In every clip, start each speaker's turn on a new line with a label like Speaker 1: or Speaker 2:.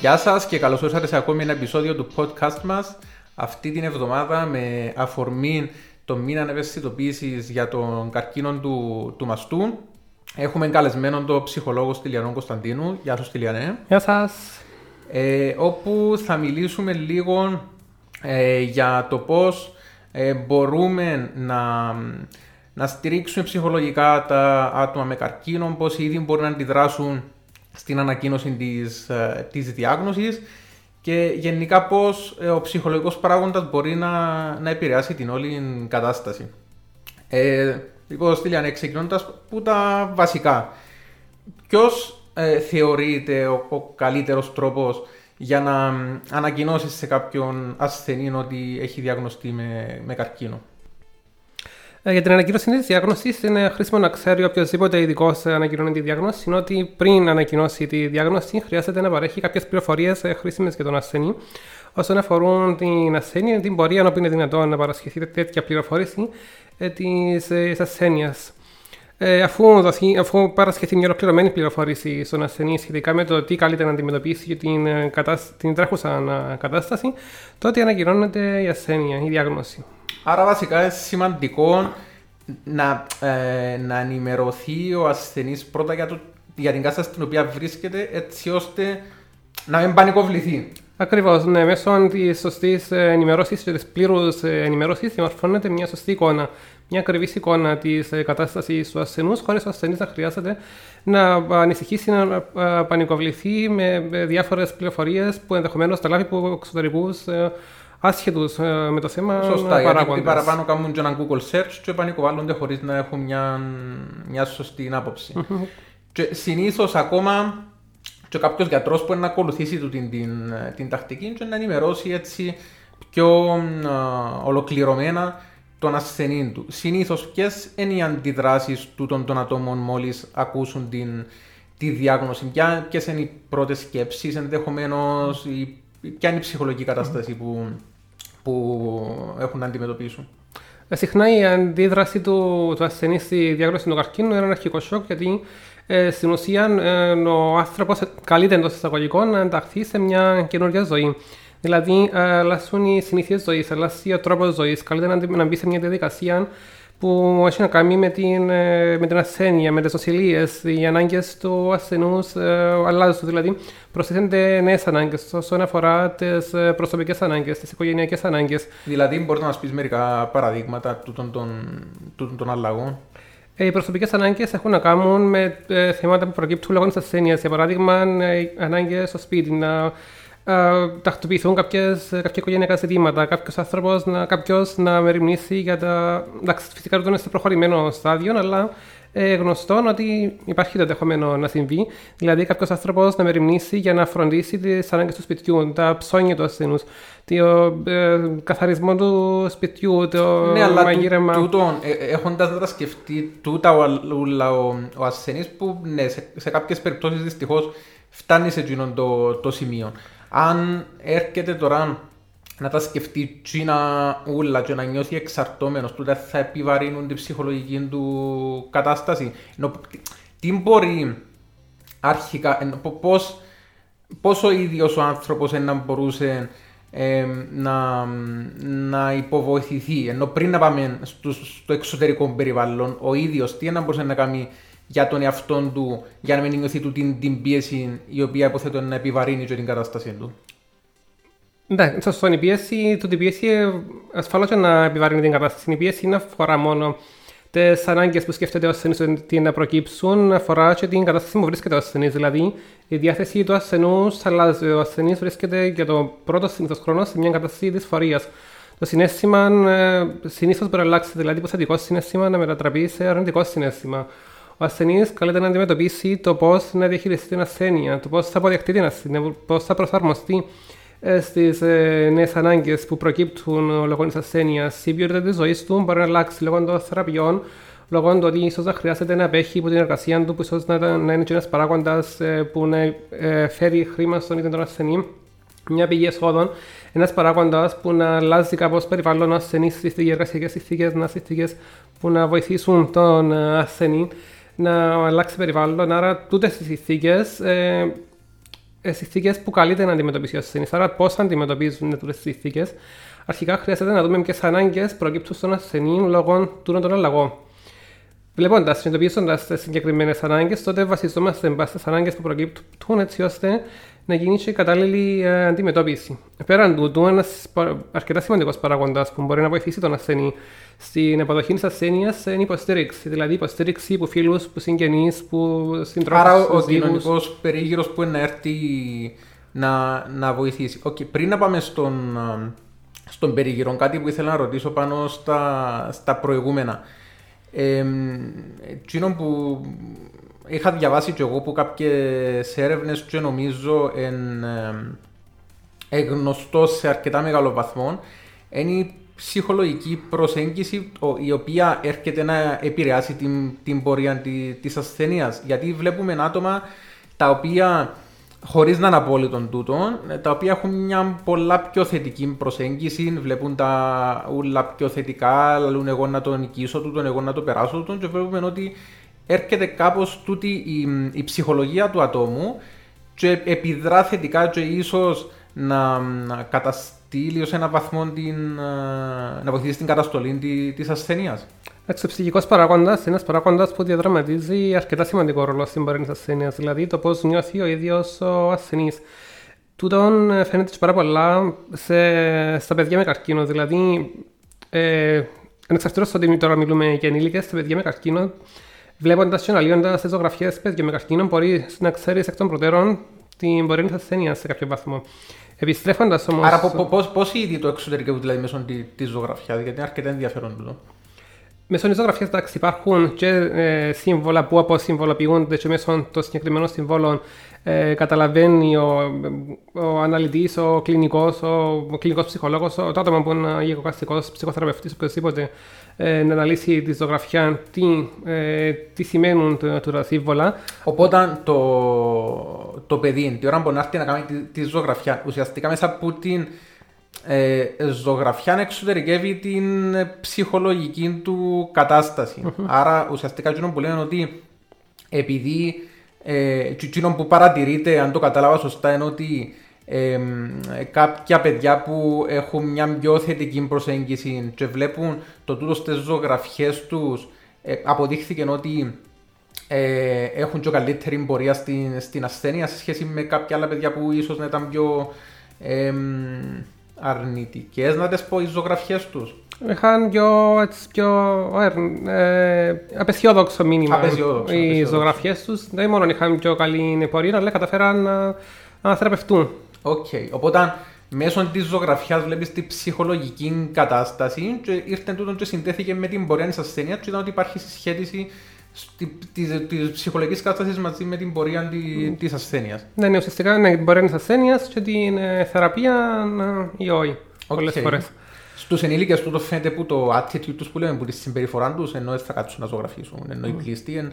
Speaker 1: Γεια σας και καλώς ήρθατε σε ακόμη ένα επεισόδιο του podcast μας. Αυτή την εβδομάδα με αφορμή το μήνα ευαισθητοποίησης για τον καρκίνο του, του μαστού. Έχουμε καλεσμένο τον ψυχολόγο Στυλιανό Κωνσταντίνου. Γεια σου Στυλιανέ.
Speaker 2: Γεια σας.
Speaker 1: Ε, όπου θα μιλήσουμε λίγο ε, για το πώς ε, μπορούμε να, να στηρίξουμε ψυχολογικά τα άτομα με καρκίνο, πώς ήδη μπορούν να αντιδράσουν στην ανακοίνωση της, ε, της διάγνωσης και γενικά πώς ε, ο ψυχολογικός παράγοντας μπορεί να, να επηρεάσει την όλη κατάσταση. Ε, λοιπόν, Στυλιανέ, ξεκινώντας που τα βασικά; Ποιος ε, θεωρείται ο, ο καλύτερος τρόπος για να ανακοινώσεις σε κάποιον ασθενή ότι έχει διαγνωστεί με, με καρκίνο;
Speaker 2: Ε, για την ανακοίνωση της διάγνωση, είναι χρήσιμο να ξέρει οποιοδήποτε ειδικό ανακοινώνει τη διάγνωση είναι ότι πριν ανακοινώσει τη διάγνωση χρειάζεται να παρέχει κάποιες πληροφορίες χρήσιμες για τον ασθενή όσον αφορούν την ασθένεια, την πορεία, όπου είναι δυνατόν να παρασχεθεί τέτοια πληροφόρηση ε, της ασθένειας. Ε, αφού, δοθεί, αφού παρασχεθεί μια ολοκληρωμένη πληροφόρηση στον ασθενή σχετικά με το τι καλύτερα να αντιμετωπίσει την, την τρέχουσα κατάσταση, τότε ανακοινώνεται η ασθένεια, η διάγνωση.
Speaker 1: Άρα βασικά είναι σημαντικό να, ε, να ενημερωθεί ο ασθενής πρώτα για, το, για την κατάσταση στην οποία βρίσκεται, έτσι ώστε να μην πανικοβληθεί.
Speaker 2: Ακριβώς, ναι. Μέσω της σωστής ενημέρωση και της πλήρους ενημέρωσης διαμορφώνεται μια σωστή εικόνα, μια ακριβής εικόνα της κατάστασης του ασθενούς, χωρίς ο ασθενής να χρειάζεται να ανησυχήσει, να πανικοβληθεί με διάφορες πληροφορίες που ενδεχομένως τα λάβει από εξωτερικούς άσχετου με το θέμα.
Speaker 1: Σωστά, γιατί παραπάνω κάνουν και ένα Google search και πανικοβάλλονται χωρίς να έχουν μια, μια σωστή άποψη. και συνήθως ακόμα και κάποιος γιατρός που να ακολουθήσει του την, την, την, τακτική και να ενημερώσει έτσι πιο ολοκληρωμένα τον ασθενή του. Συνήθως, ποιες είναι οι αντιδράσεις των, των ατόμων μόλις ακούσουν την, τη διάγνωση, ποιες είναι οι πρώτες σκέψεις, ενδεχομένως, ποια είναι η ψυχολογική κατάσταση που, που έχουν να αντιμετωπίσουν.
Speaker 2: Ε, συχνά η αντίδραση του, του ασθενή στη διάγνωση του καρκίνου είναι ένα αρχικό σοκ γιατί ε, στην ουσία ε, ο άνθρωπος καλείται εντός εισαγωγικών να ενταχθεί σε μια καινούργια ζωή. Δηλαδή, ε, αλλάσουν οι συνήθειες ζωής, αλλάζει ο τρόπος ζωής. Καλείται να, να μπει σε μια διαδικασία που έχει να κάνει με την, ε, με την ασθένεια, με τις οσυλίε. Οι ανάγκες του ασθενούς ε, αλλάζουν. Δηλαδή, προσθέτονται νέες ανάγκες όσον αφορά τις προσωπικές ανάγκες, τις οικογενειακές ανάγκες.
Speaker 1: Δηλαδή, μπορείς να μας πεις μερικά παραδείγματα τούτων των, τούτων των αλλαγών;
Speaker 2: Ε, οι προσωπικές ανάγκες έχουν να κάνουν με ε, θέματα που προκύπτουν λόγω της ασθένειας. Για παράδειγμα, ε, ανάγκες στο σπίτι, να ε, τακτοποιηθούν κάποιες, κάποια οικογενειακά ζητήματα. Κάποιος άνθρωπος να, κάποιος να μεριμνήσει για τα. Εντάξει, φυσικά δεν είναι στο προχωρημένο στάδιο, αλλά ε, γνωστό ότι υπάρχει το ενδεχομένο να συμβεί. Δηλαδή, κάποιος άνθρωπος να μεριμνήσει για να φροντίσει τις ανάγκες του σπιτιού, τα ψώνια του ασθενούς, το ε, καθαρισμό του σπιτιού, το
Speaker 1: ναι, αλλά μαγείρεμα. Τούτο, ε, έχοντας τα σκεφτεί τούτα ο, ο, ο ασθενής που ναι, σε, σε κάποιες περιπτώσεις δυστυχώς φτάνει σε εκείνο το, το σημείο. Αν έρχεται τώρα να τα σκεφτεί τσίνα ούλα και να νιώθει εξαρτώμενος, τότε θα επιβαρύνουν την ψυχολογική του κατάσταση. τι μπορεί αρχικά, πώς, πώς ο ίδιος ο άνθρωπος να μπορούσε ε, να, να υποβοηθηθεί, ενώ πριν να πάμε στο, στο εξωτερικό περιβάλλον, ο ίδιος τι να μπορούσε να κάνει για τον εαυτό του, για να μην νιώθει του την, την πίεση η οποία υποθέτω να επιβαρύνει και την κατάσταση του.
Speaker 2: Ναι, σωστό. Η πίεση, το πίεση ασφαλώς και να επιβαρύνει την κατάσταση. Η πίεση είναι αφορά μόνο τις ανάγκες που σκέφτεται ο ασθενής ότι να προκύψουν, αφορά και την κατάσταση που βρίσκεται ο ασθενής. Δηλαδή, η διάθεση του ασθενού αλλάζει. Ο ασθενής βρίσκεται για το πρώτο συνήθως χρόνο σε μια κατάσταση δυσφορίας. Το συνέστημα ε, συνήθως μπορεί να αλλάξει, δηλαδή, το θετικό συνέστημα να μετατραπεί σε αρνητικό συνέστημα ο ασθενής καλείται να αντιμετωπίσει το πώς να διαχειριστεί την ασθένεια, το πώς θα αποδεχτεί την ασθένεια, πώς θα προσαρμοστεί ε, στις ε, νέες ανάγκες που προκύπτουν λόγω της ασθένειας. Η ποιότητα της ζωής του μπορεί να αλλάξει λόγω των θεραπείων, λόγω του ότι ίσως να χρειάζεται να απέχει από την εργασία του, που ίσως να, να είναι ένας παράγοντας ε, που να φέρει χρήμα στον ίδιο τον ασθενή. Μια πηγή εσόδων, ένας παράγοντας που να αλλάζει κάπως περιβάλλον ασθενής στις εργασιακές συνθήκε, να συνθήκε που να βοηθήσουν τον ασθενή να αλλάξει περιβάλλον. Άρα, τούτες τι συνθήκες ε, ε, συνθήκες που καλείται να αντιμετωπίσει ο ασθενής. Άρα, πώς αντιμετωπίζουν αυτέ τις συνθήκες. Αρχικά, χρειάζεται να δούμε ποιες ανάγκες προκύπτουν στον ασθενή λόγω του των αλλαγών. Βλέποντα, συνειδητοποιώντα τις συγκεκριμένες ανάγκες, τότε βασιζόμαστε στι ανάγκες που προκύπτουν έτσι ώστε να γίνει και κατάλληλη ε, αντιμετώπιση. Πέραν τούτου, ένας αρκετά σημαντικός παράγοντας που μπορεί να βοηθήσει τον ασθενή στην αποδοχή της ασθένειας είναι η υποστήριξη. Δηλαδή, υποστήριξη που φίλους, που συγγενείς, που συντρόφους.
Speaker 1: Άρα, ο κοινωνικός περίγυρος που είναι να έρθει να, να βοηθήσει. Okay, πριν να πάμε στον, στον περίγυρο, κάτι που ήθελα να ρωτήσω πάνω στα, στα προηγούμενα. Ε, που είχα διαβάσει και εγώ που κάποιες έρευνες και νομίζω εν, ε, γνωστό σε αρκετά μεγάλο βαθμό είναι η ψυχολογική προσέγγιση η οποία έρχεται να επηρεάσει την, την πορεία τη, της ασθενείας. Γιατί βλέπουμε άτομα τα οποία χωρίς να είναι απόλυτο τούτο, τα οποία έχουν μια πολλά πιο θετική προσέγγιση, βλέπουν τα ούλα πιο θετικά, λαλούν εγώ να το νικήσω τούτον, εγώ να το περάσω τούτον και βλέπουμε ότι έρχεται κάπως τούτη η, η ψυχολογία του ατόμου και επιδρά θετικά και ίσως να, να καταστήλει ως ένα βαθμό την, να βοηθήσει την καταστολή της ασθενείας.
Speaker 2: Ο ψυχικός παράγοντας είναι ένας παράγοντας που διαδραματίζει αρκετά σημαντικό ρόλο στην πορεία της ασθένεια, δηλαδή το πώς νιώθει ο ίδιος ο ασθενής. Τούτον φαίνεται πάρα πολλά σε, στα παιδιά με καρκίνο. Δηλαδή, ε, ανεξαρτήτως ότι τώρα μιλούμε για ενήλικες, στα παιδιά με καρκίνο, Βλέποντας και αναλύοντας τις ζωγραφιές παιδιά με καρκίνο, μπορεί να ξέρεις εκ των προτέρων την πορεία τη ασθένεια σε κάποιο βαθμό. Επιστρέφοντας όμως.
Speaker 1: Άρα, πώς ήδη το εξωτερικό δηλαδή μέσω της ζωγραφιάς, γιατί είναι αρκετά ενδιαφέρον τούτο.
Speaker 2: Μέσω τη ζωγραφιά υπάρχουν και ε, σύμβολα που αποσυμβολοποιούνται και μέσω των συγκεκριμένων συμβόλων ε, καταλαβαίνει ο, ο αναλυτής, ο κλινικός, ο, ο κλινικός ψυχολόγος, το άτομο που είναι γεκοκαστικό ψυχοθεραπευτής, οποιοδήποτε ε, να αναλύσει τη ζωγραφιά τι, ε, τι σημαίνουν τα σύμβολα.
Speaker 1: Οπότε το, το παιδί, την ώρα που να έρθει να κάνει τη, τη ζωγραφιά, ουσιαστικά μέσα από την ε, ζωγραφιά εξωτερικεύει την ψυχολογική του κατάσταση. Mm-hmm. Άρα ουσιαστικά εκείνο που λένε ότι επειδή ε, εκείνο που παρατηρείται, αν το κατάλαβα σωστά, είναι ότι ε, κάποια παιδιά που έχουν μια πιο θετική προσέγγιση και βλέπουν το τούτο στις ζωγραφιές τους ε, αποδείχθηκε ότι ε, έχουν πιο καλύτερη πορεία στην, στην ασθένεια σε σχέση με κάποια άλλα παιδιά που ίσως να ήταν πιο ε, αρνητικές, να τις πω, οι ζωγραφιές τους.
Speaker 2: Είχαν πιο, έτσι, πιο ε, αισιόδοξο μήνυμα
Speaker 1: αισιόδοξο,
Speaker 2: οι ζωγραφιές τους. Δεν μόνο είχαν πιο καλή πορεία, αλλά καταφέραν να, να θεραπευτούν.
Speaker 1: OK. Okay. Οπότε μέσω της ζωγραφιάς βλέπεις τη ψυχολογική κατάσταση και ήρθε τούτο και συνδέθηκε με την πορεία της ασθένειας και είδαν ότι υπάρχει συσχέτιση τη ψυχολογικής κατάσταση μαζί με την πορεία της mm. ασθένειας.
Speaker 2: Ναι, ναι, ουσιαστικά είναι την πορεία της ασθένειας και την ε, θεραπεία ή όχι. Okay. Πολλές φορές.
Speaker 1: Στους ενήλικες τούτο φαίνεται που το attitude τους που λέμε, που τη συμπεριφορά τους, ενώ θα κάτσουν να ζωγραφίσουν, ενώ οι πλήστοι,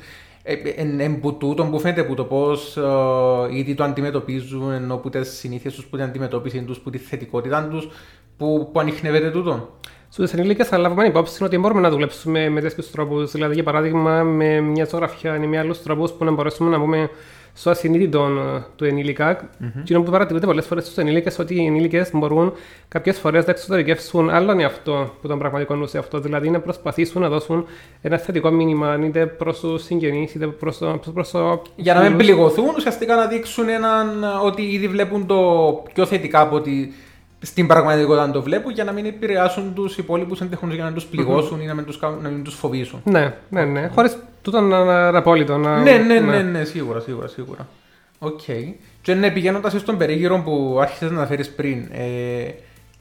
Speaker 1: εν που τούτο που φαίνεται που το πώς ε, ήδη το αντιμετωπίζουν, ενώ που τις συνήθειες τους, που την αντιμετώπιση τους, που τη θετικότητα τους, που, που ανοιχνεύεται τούτο.
Speaker 2: Στους ενήλικες θα λάβουμε υπόψη ότι μπορούμε να δουλέψουμε με τέτοιους τρόπους. Δηλαδή, για παράδειγμα, με μια ζωγραφιά ή με άλλους τρόπους που να μπορέσουμε να πούμε στο ασυνείδητο ε, του ενήλικα. Mm-hmm. Και που παρατηρείται πολλές φορές στους ενήλικες ότι οι ενήλικες μπορούν κάποιες φορές να εξωτερικεύσουν άλλον εαυτό που τον πραγματικό του εαυτό. Δηλαδή να προσπαθήσουν να δώσουν ένα θετικό μήνυμα είτε προς τους συγγενείς είτε προς το, προς το.
Speaker 1: Για να μην πληγωθούν, ουσιαστικά να δείξουν έναν ότι ήδη βλέπουν το πιο θετικά από ότι στην πραγματικότητα να το βλέπουν για να μην επηρεάσουν τους υπόλοιπους ενδεχομένω για να τους πληγώσουν mm-hmm. ή να μην τους να μην τους φοβήσουν.
Speaker 2: Ναι, ναι, ναι. Χωρίς τούτο να είναι απόλυτο. Να...
Speaker 1: Ναι, ναι, ναι, ναι, σίγουρα, σίγουρα, σίγουρα. OK. Okay. Και ναι, πηγαίνοντας στον περίγυρο που άρχισες να αναφέρεις πριν, ε,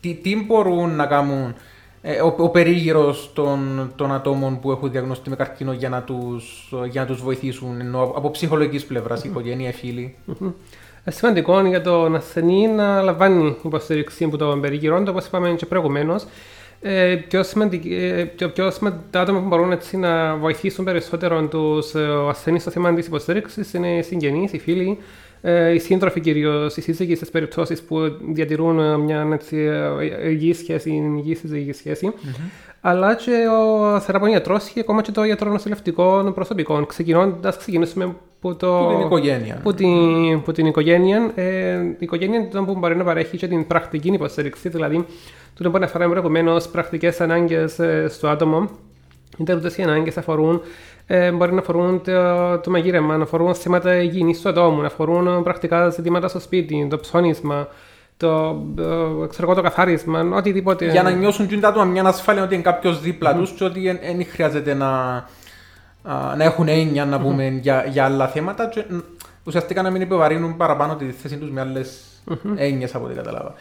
Speaker 1: τι, τι μπορούν να κάνουν ε, ο, ο περίγυρος των, των ατόμων που έχουν διαγνωστεί με καρκίνο για να τους για να τους βοηθήσουν ενώ από ψυχολογικής πλευράς, mm-hmm. οικογένεια, φίλοι; Mm-hmm.
Speaker 2: Σημαντικό για τον ασθενή να λαμβάνει υποστήριξη από τον περίγυρο, όπως είπαμε και προηγουμένως. Ε, πιο, πιο, πιο σημαντικά άτομα που μπορούν έτσι, να βοηθήσουν περισσότερο τους ε, ασθενεί στο θέμα της υποστήριξης είναι οι συγγενείς, οι φίλοι, ε, οι σύντροφοι κυρίως, οι σύζυγοι στις περιπτώσεις που διατηρούν ε, μια έτσι, ε, υγιή σχέση, υγιή συζυγική σχέση. Mm-hmm. Αλλά και ο θεραπευτικό γιατρό και ακόμα και το γιατρό νοσηλευτικό προσωπικό. Ξεκινώντας, ξεκινήσουμε που, το,
Speaker 1: Που την οικογένεια.
Speaker 2: Που την, που την οικογένεια. Ε, η οικογένεια είναι το που μπορεί να παρέχει και την πρακτική υποστήριξη, δηλαδή τούτο που αναφέραμε προηγουμένως πρακτικές ανάγκες στο άτομο. Είτε αυτέ οι ανάγκες αφορούν, ε, μπορεί να αφορούν το, το μαγείρεμα, να αφορούν θέματα υγιεινής του ατόμου, να αφορούν πρακτικά ζητήματα στο σπίτι, το ψώνισμα, το, ε, ξέρω εγώ, το καθάρισμα, οτιδήποτε.
Speaker 1: Για να νιώσουν και τα άτομα μια ασφάλεια ότι είναι κάποιος δίπλα τους και ότι δεν χρειάζεται να, α, να έχουν έννοια να πούμε για, για άλλα θέματα. Και, ν- ουσιαστικά να μην επιβαρύνουν παραπάνω τη θέση τους με άλλες έννοιες από ό,τι κατάλαβα.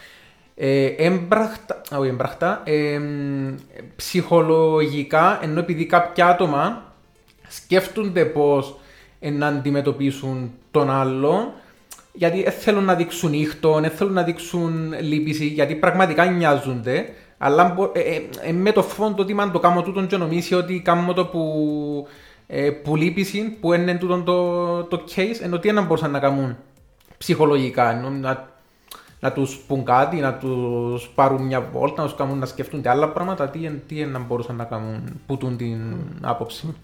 Speaker 1: Ε, έμπραχτα, α, όχι έμπραχτα, ε, μ, ψυχολογικά, ενώ επειδή κάποια άτομα σκέφτονται πώς ε, να αντιμετωπίσουν τον άλλο, γιατί δεν θέλουν να δείξουν ήχτο, δεν θέλουν να δείξουν λύπηση, γιατί πραγματικά νοιάζονται, αλλά μπο- ε, ε, ε, με το φόντο ότι αν το κάνω τούτον και νομίσει ότι κάνω το που, ε, που λύπηση, που είναι τούτον το, το case, ενώ τι να μπορούσαν να κάνουν ψυχολογικά, ενώ να, να τους πούν κάτι, να τους πάρουν μια βόλτα, να τους κάνουν να σκεφτούν άλλα πράγματα, τι, εν- τι εν να μπορούσαν να κάνουν που τούν την άποψη.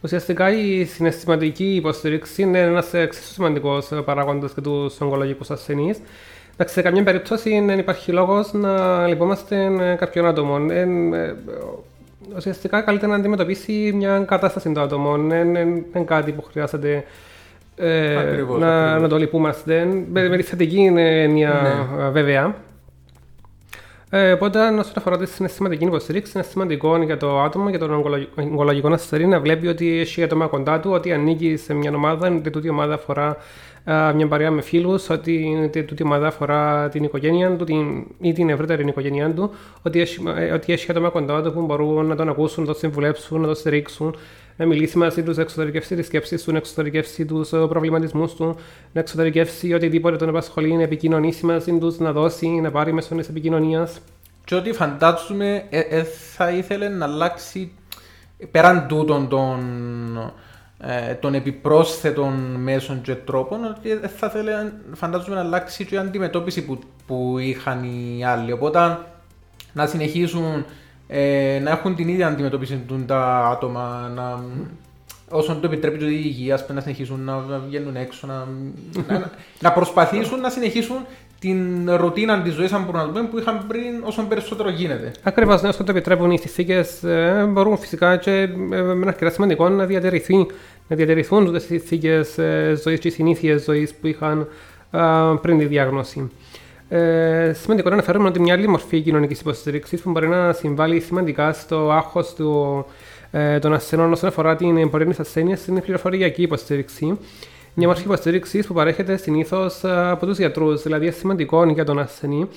Speaker 2: Ουσιαστικά η συναισθηματική υποστήριξη είναι ένας εξίσου σημαντικός παράγοντας για τους ογκολογικούς ασθενείς. Εντάξει, σε καμία περίπτωση δεν υπάρχει λόγος να λυπόμαστε κάποιον άτομο. Ε, ε, ουσιαστικά καλύτερα να αντιμετωπίσει μια κατάσταση του άτομο. Δεν είναι κάτι που χρειάζεται ε,
Speaker 1: Ακριβώς,
Speaker 2: να,
Speaker 1: ακριβώς.
Speaker 2: να το λυπούμαστε. Με, με τη θετική έννοια
Speaker 1: Ναι.
Speaker 2: βέβαια. Ε, οπότε, όσον αφορά τη συναισθηματική υποστήριξη, είναι σημαντικό για το άτομο, για τον ογκολογ- ογκολογικό ασθενή, να βλέπει ότι έχει άτομα κοντά του, ότι ανήκει σε μια ομάδα, είτε τούτη ομάδα αφορά α, μια παρέα με φίλους, ότι είτε τούτη ομάδα αφορά την οικογένεια του την, ή την ευρύτερη οικογένειά του, ότι έχει, ε, ότι έχει άτομα κοντά του που μπορούν να τον ακούσουν, να τον συμβουλέψουν, να τον στηρίξουν, να μιλήσει μαζί τους, να εξωτερικεύσει τις σκέψεις του, να εξωτερικεύσει τους προβληματισμούς του, να εξωτερικεύσει οτιδήποτε τον απασχολεί, να επικοινωνήσει μαζί τους, να δώσει, να πάρει μέσω τη επικοινωνίας.
Speaker 1: Και ότι φαντάζομαι ε, ε, θα ήθελε να αλλάξει πέραν τούτων των, ε, των επιπρόσθετων μέσων και τρόπων ότι ε, θα ήθελε φαντάζομαι να αλλάξει και η αντιμετώπιση που, που είχαν οι άλλοι. Οπότε να συνεχίσουν ε, να έχουν την ίδια αντιμετώπιση του τα άτομα, να, όσον το επιτρέπει και η υγεία, ας πούμε, να συνεχίσουν να να βγαίνουν έξω, να, να, να προσπαθήσουν να συνεχίσουν την ρουτίνα της ζωής, αν μπορούμε να το πούμε, που είχαν πριν όσο περισσότερο γίνεται.
Speaker 2: Ακριβώς, ναι, όσο το επιτρέπουν οι συνθήκε, μπορούν φυσικά και ε, με ένα αρκετά σημαντικό να, διατηρηθεί, να διατηρηθούν τι συνθήκε ζωή και οι συνήθειες ζωής που είχαν α, πριν τη διάγνωση. Ε, σημαντικό είναι να αναφέρουμε ότι μια άλλη μορφή κοινωνικής υποστήριξης που μπορεί να συμβάλλει σημαντικά στο άγχος του, ε, των ασθενών όσον αφορά την πορεία της ασθένειας είναι η πληροφοριακή υποστήριξη. Μια μορφή υποστήριξης που παρέχεται συνήθως από τους γιατρούς, δηλαδή είναι σημαντικό για τον ασθενή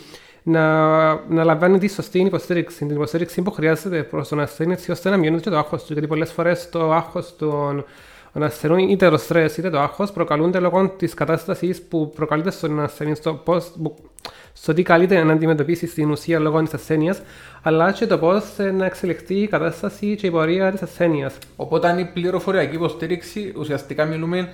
Speaker 2: να, να λαμβάνει τη σωστή υποστήριξη, την υποστήριξη που χρειάζεται προς τον ασθενή, έτσι ώστε να μειώνεται και το άγχος του. Γιατί πολλές φορές το άγχος των, των ασθενών, είτε το στρες είτε το άγχος, προκαλούνται λόγω της κατάστασης που προκαλείται στον ασθενή, στο, πώς, που- στο τι καλείται να αντιμετωπίσει στην ουσία λόγω της ασθένειας, αλλά και το πώς να εξελιχθεί η κατάσταση και η πορεία της ασθένειας.
Speaker 1: Οπότε, αν η πληροφοριακή υποστήριξη ουσιαστικά μιλούμε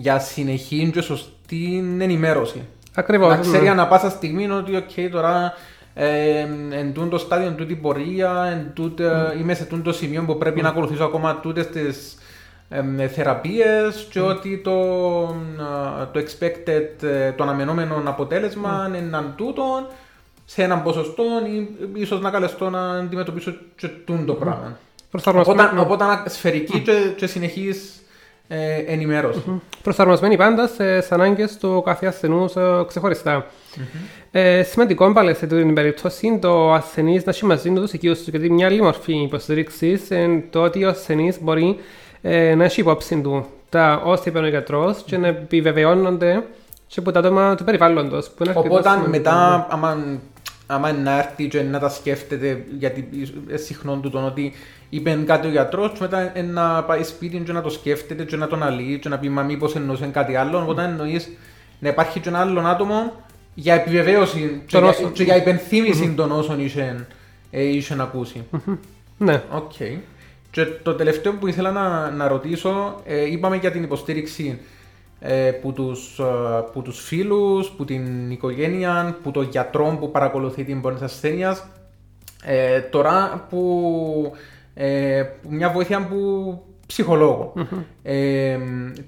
Speaker 1: για συνεχή και σωστή ενημέρωση.
Speaker 2: Ακριβώς.
Speaker 1: Να ξέρει ανά πάσα στιγμή ότι, οκ, τώρα ε, εν τούτο στάδιο, εν τούτη πορεία, εν τούτο, είμαι σε τούτο σημείο που πρέπει να ακολουθήσω ακόμα τούτες τις ε, θεραπείες και ότι το, ε, το expected, ε, το αναμενόμενο αποτέλεσμα είναι έναν τούτο σε έναν ποσοστό ή ίσως να καλεστώ να αντιμετωπίσω και τούτο πράγμα.
Speaker 2: Προσαρμοσμένο.
Speaker 1: Οπότε, οπότε σφαιρική και, και συνεχής ε, ενημέρωση.
Speaker 2: προσαρμοσμένοι πάντα στις ανάγκες του κάθε ασθενού ε, ξεχωριστά. Ε, σημαντικό πάλι σε αυτή την περίπτωση το ασθενής να έχει μαζί τους οικείους τους, γιατί μια άλλη μορφή υποστήριξης είναι το ότι ο ασθενής μπορεί ε, να έχει υπόψη του τα όσα είπε ο γιατρός και να επιβεβαιώνονται και από τα άτομα του περιβάλλοντος.
Speaker 1: Οπότε μετά, άμα, άμα να έρθει και να τα σκέφτεται, γιατί είναι συχνό του τον ότι είπε κάτι ο γιατρός, και μετά ε, να πάει σπίτι και να το σκέφτεται και να τον αλύει και να πει Μα μήπως εννοούσε κάτι άλλο. Οπότε εννοείς να υπάρχει και ένα άλλο άτομο για επιβεβαίωση και,
Speaker 2: Των
Speaker 1: για,
Speaker 2: όσων-
Speaker 1: και για υπενθύμηση των όσων είχε, ε, είχε ακούσει.
Speaker 2: Ναι.
Speaker 1: Οκ. Και το τελευταίο που ήθελα να, να ρωτήσω, ε, είπαμε για την υποστήριξη ε, που, τους, ε, που τους φίλους, που την οικογένεια, που το γιατρό που παρακολουθεί την πορεία της ασθένειας. Ε, τώρα που, ε, που μια βοήθεια που ψυχολόγο. Ε,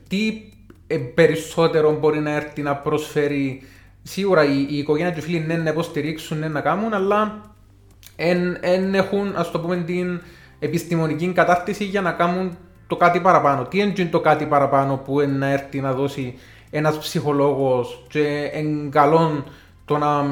Speaker 1: τι ε, περισσότερο μπορεί να έρθει να προσφέρει. Σίγουρα η, η οικογένεια και οι φίλοι ναι, να υποστηρίξουν, ναι, να κάνουν, αλλά δεν έχουν, ας το πούμε, την επιστημονική κατάρτιση για να κάνουν το κάτι παραπάνω. Τι είναι το κάτι παραπάνω που είναι να έρθει να δώσει ένας ψυχολόγος και εν καλό το να,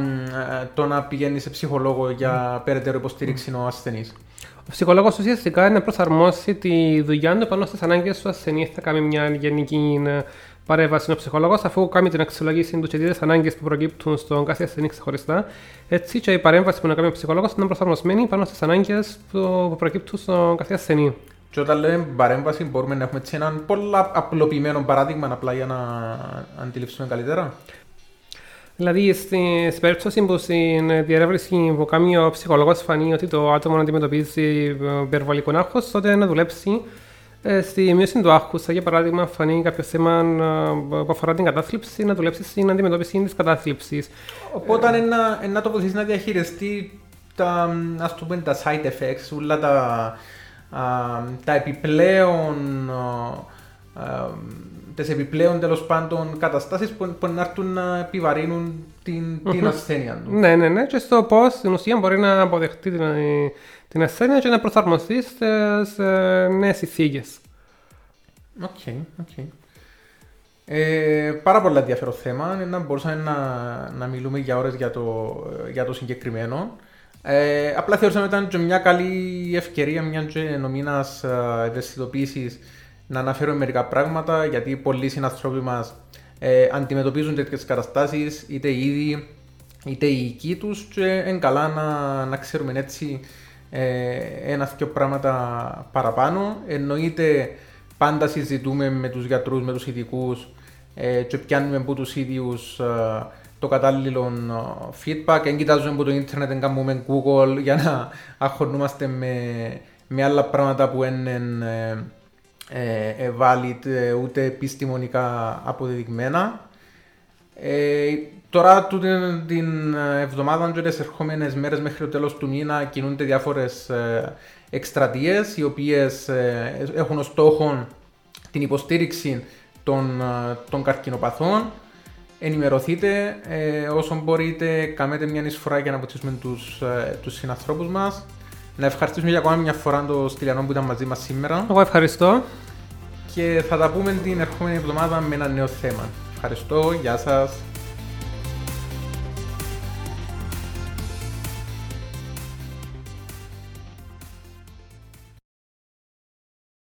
Speaker 1: το να πηγαίνει σε ψυχολόγο για mm. περαιτέρω υποστήριξη ο ασθενής.
Speaker 2: Ο ψυχολόγος ουσιαστικά είναι να προσαρμόσει τη δουλειά του πάνω στις ανάγκες του ασθενή. Θα κάνει μια γενική ε, παρέμβαση ο ψυχολόγος, αφού κάνει την αξιολόγηση του και τις ανάγκες που προκύπτουν στον κάθε ασθενή ξεχωριστά. Έτσι και η παρέμβαση που να κάνει ο ψυχολόγος είναι προσαρμοσμένη πάνω στις ανάγκες που προκύπτουν στον κάθε ασθενή.
Speaker 1: Και όταν λέμε παρέμβαση, μπορούμε να έχουμε έναν πολύ απλοποιημένο παράδειγμα απλά για να αντιληφθούμε καλύτερα.
Speaker 2: Δηλαδή, στην περίπτωση που στην διερεύνηση που κάνει ο ψυχολόγος φανεί ότι το άτομο αντιμετωπίζει υπερβολικό άγχος, τότε να δουλέψει ε, στη μείωση του άγχους. Για παράδειγμα, φανεί κάποιος θέμα ε, που αφορά την κατάθλιψη, να δουλέψει στην αντιμετώπιση της κατάθλιψης.
Speaker 1: Οπότε, ε, να, να το βοηθήσει να διαχειριστεί τα, ας πούμε, τα side effects, όλα τα, α, τα επιπλέον τις επιπλέον τέλος πάντων καταστάσεις που, που να έρθουν να επιβαρύνουν την, την ασθένεια του.
Speaker 2: Ναι, ναι, ναι. Και στο πώς στην ουσία μπορεί να αποδεχτεί την, την ασθένεια και να προσαρμοστεί σε νέες συνθήκες.
Speaker 1: OK, OK. Ε, πάρα πολύ ενδιαφέρον θέμα. Να μπορούσαμε να, να μιλούμε για ώρες για το, για το συγκεκριμένο. Ε, απλά θεωρούσαμε ότι ήταν και μια καλή ευκαιρία, μια και εν ο μήνας ευαισθητοποίησης να αναφέρω μερικά πράγματα γιατί πολλοί συνανθρώποι μας ε, αντιμετωπίζουν τέτοιες καταστάσεις είτε ήδη είτε οι οικοί τους και είναι καλά να, να ξέρουμε έτσι ε, ένα-δυο πράγματα παραπάνω. Εννοείται πάντα συζητούμε με τους γιατρούς, με τους ειδικούς ε, και πιάνουμε από τους ίδιους ε, το κατάλληλο ε, feedback. Δεν κοιτάζουμε από το ίντερνετ, δεν κάνουμε Google για να αγχωνούμαστε με, με άλλα πράγματα που είναι ε, valid ε, ούτε επιστημονικά αποδεδειγμένα. Ε, τώρα τούτη την εβδομάδα και τις ερχόμενες μέρες μέχρι το τέλος του μήνα κινούνται διάφορες ε, εκστρατείες οι οποίες ε, έχουν ως στόχο την υποστήριξη των, ε, των καρκινοπαθών. Ενημερωθείτε ε, όσο μπορείτε, κάνετε μια εισφορά για να βοηθήσουμε τους, ε, τους συνανθρώπους μας. Να ευχαριστήσουμε για ακόμα μια φορά τον Στυλιανό που ήταν μαζί μας σήμερα.
Speaker 2: Εγώ ευχαριστώ.
Speaker 1: Και θα τα πούμε την ερχόμενη εβδομάδα με ένα νέο θέμα. Ευχαριστώ, γεια σας.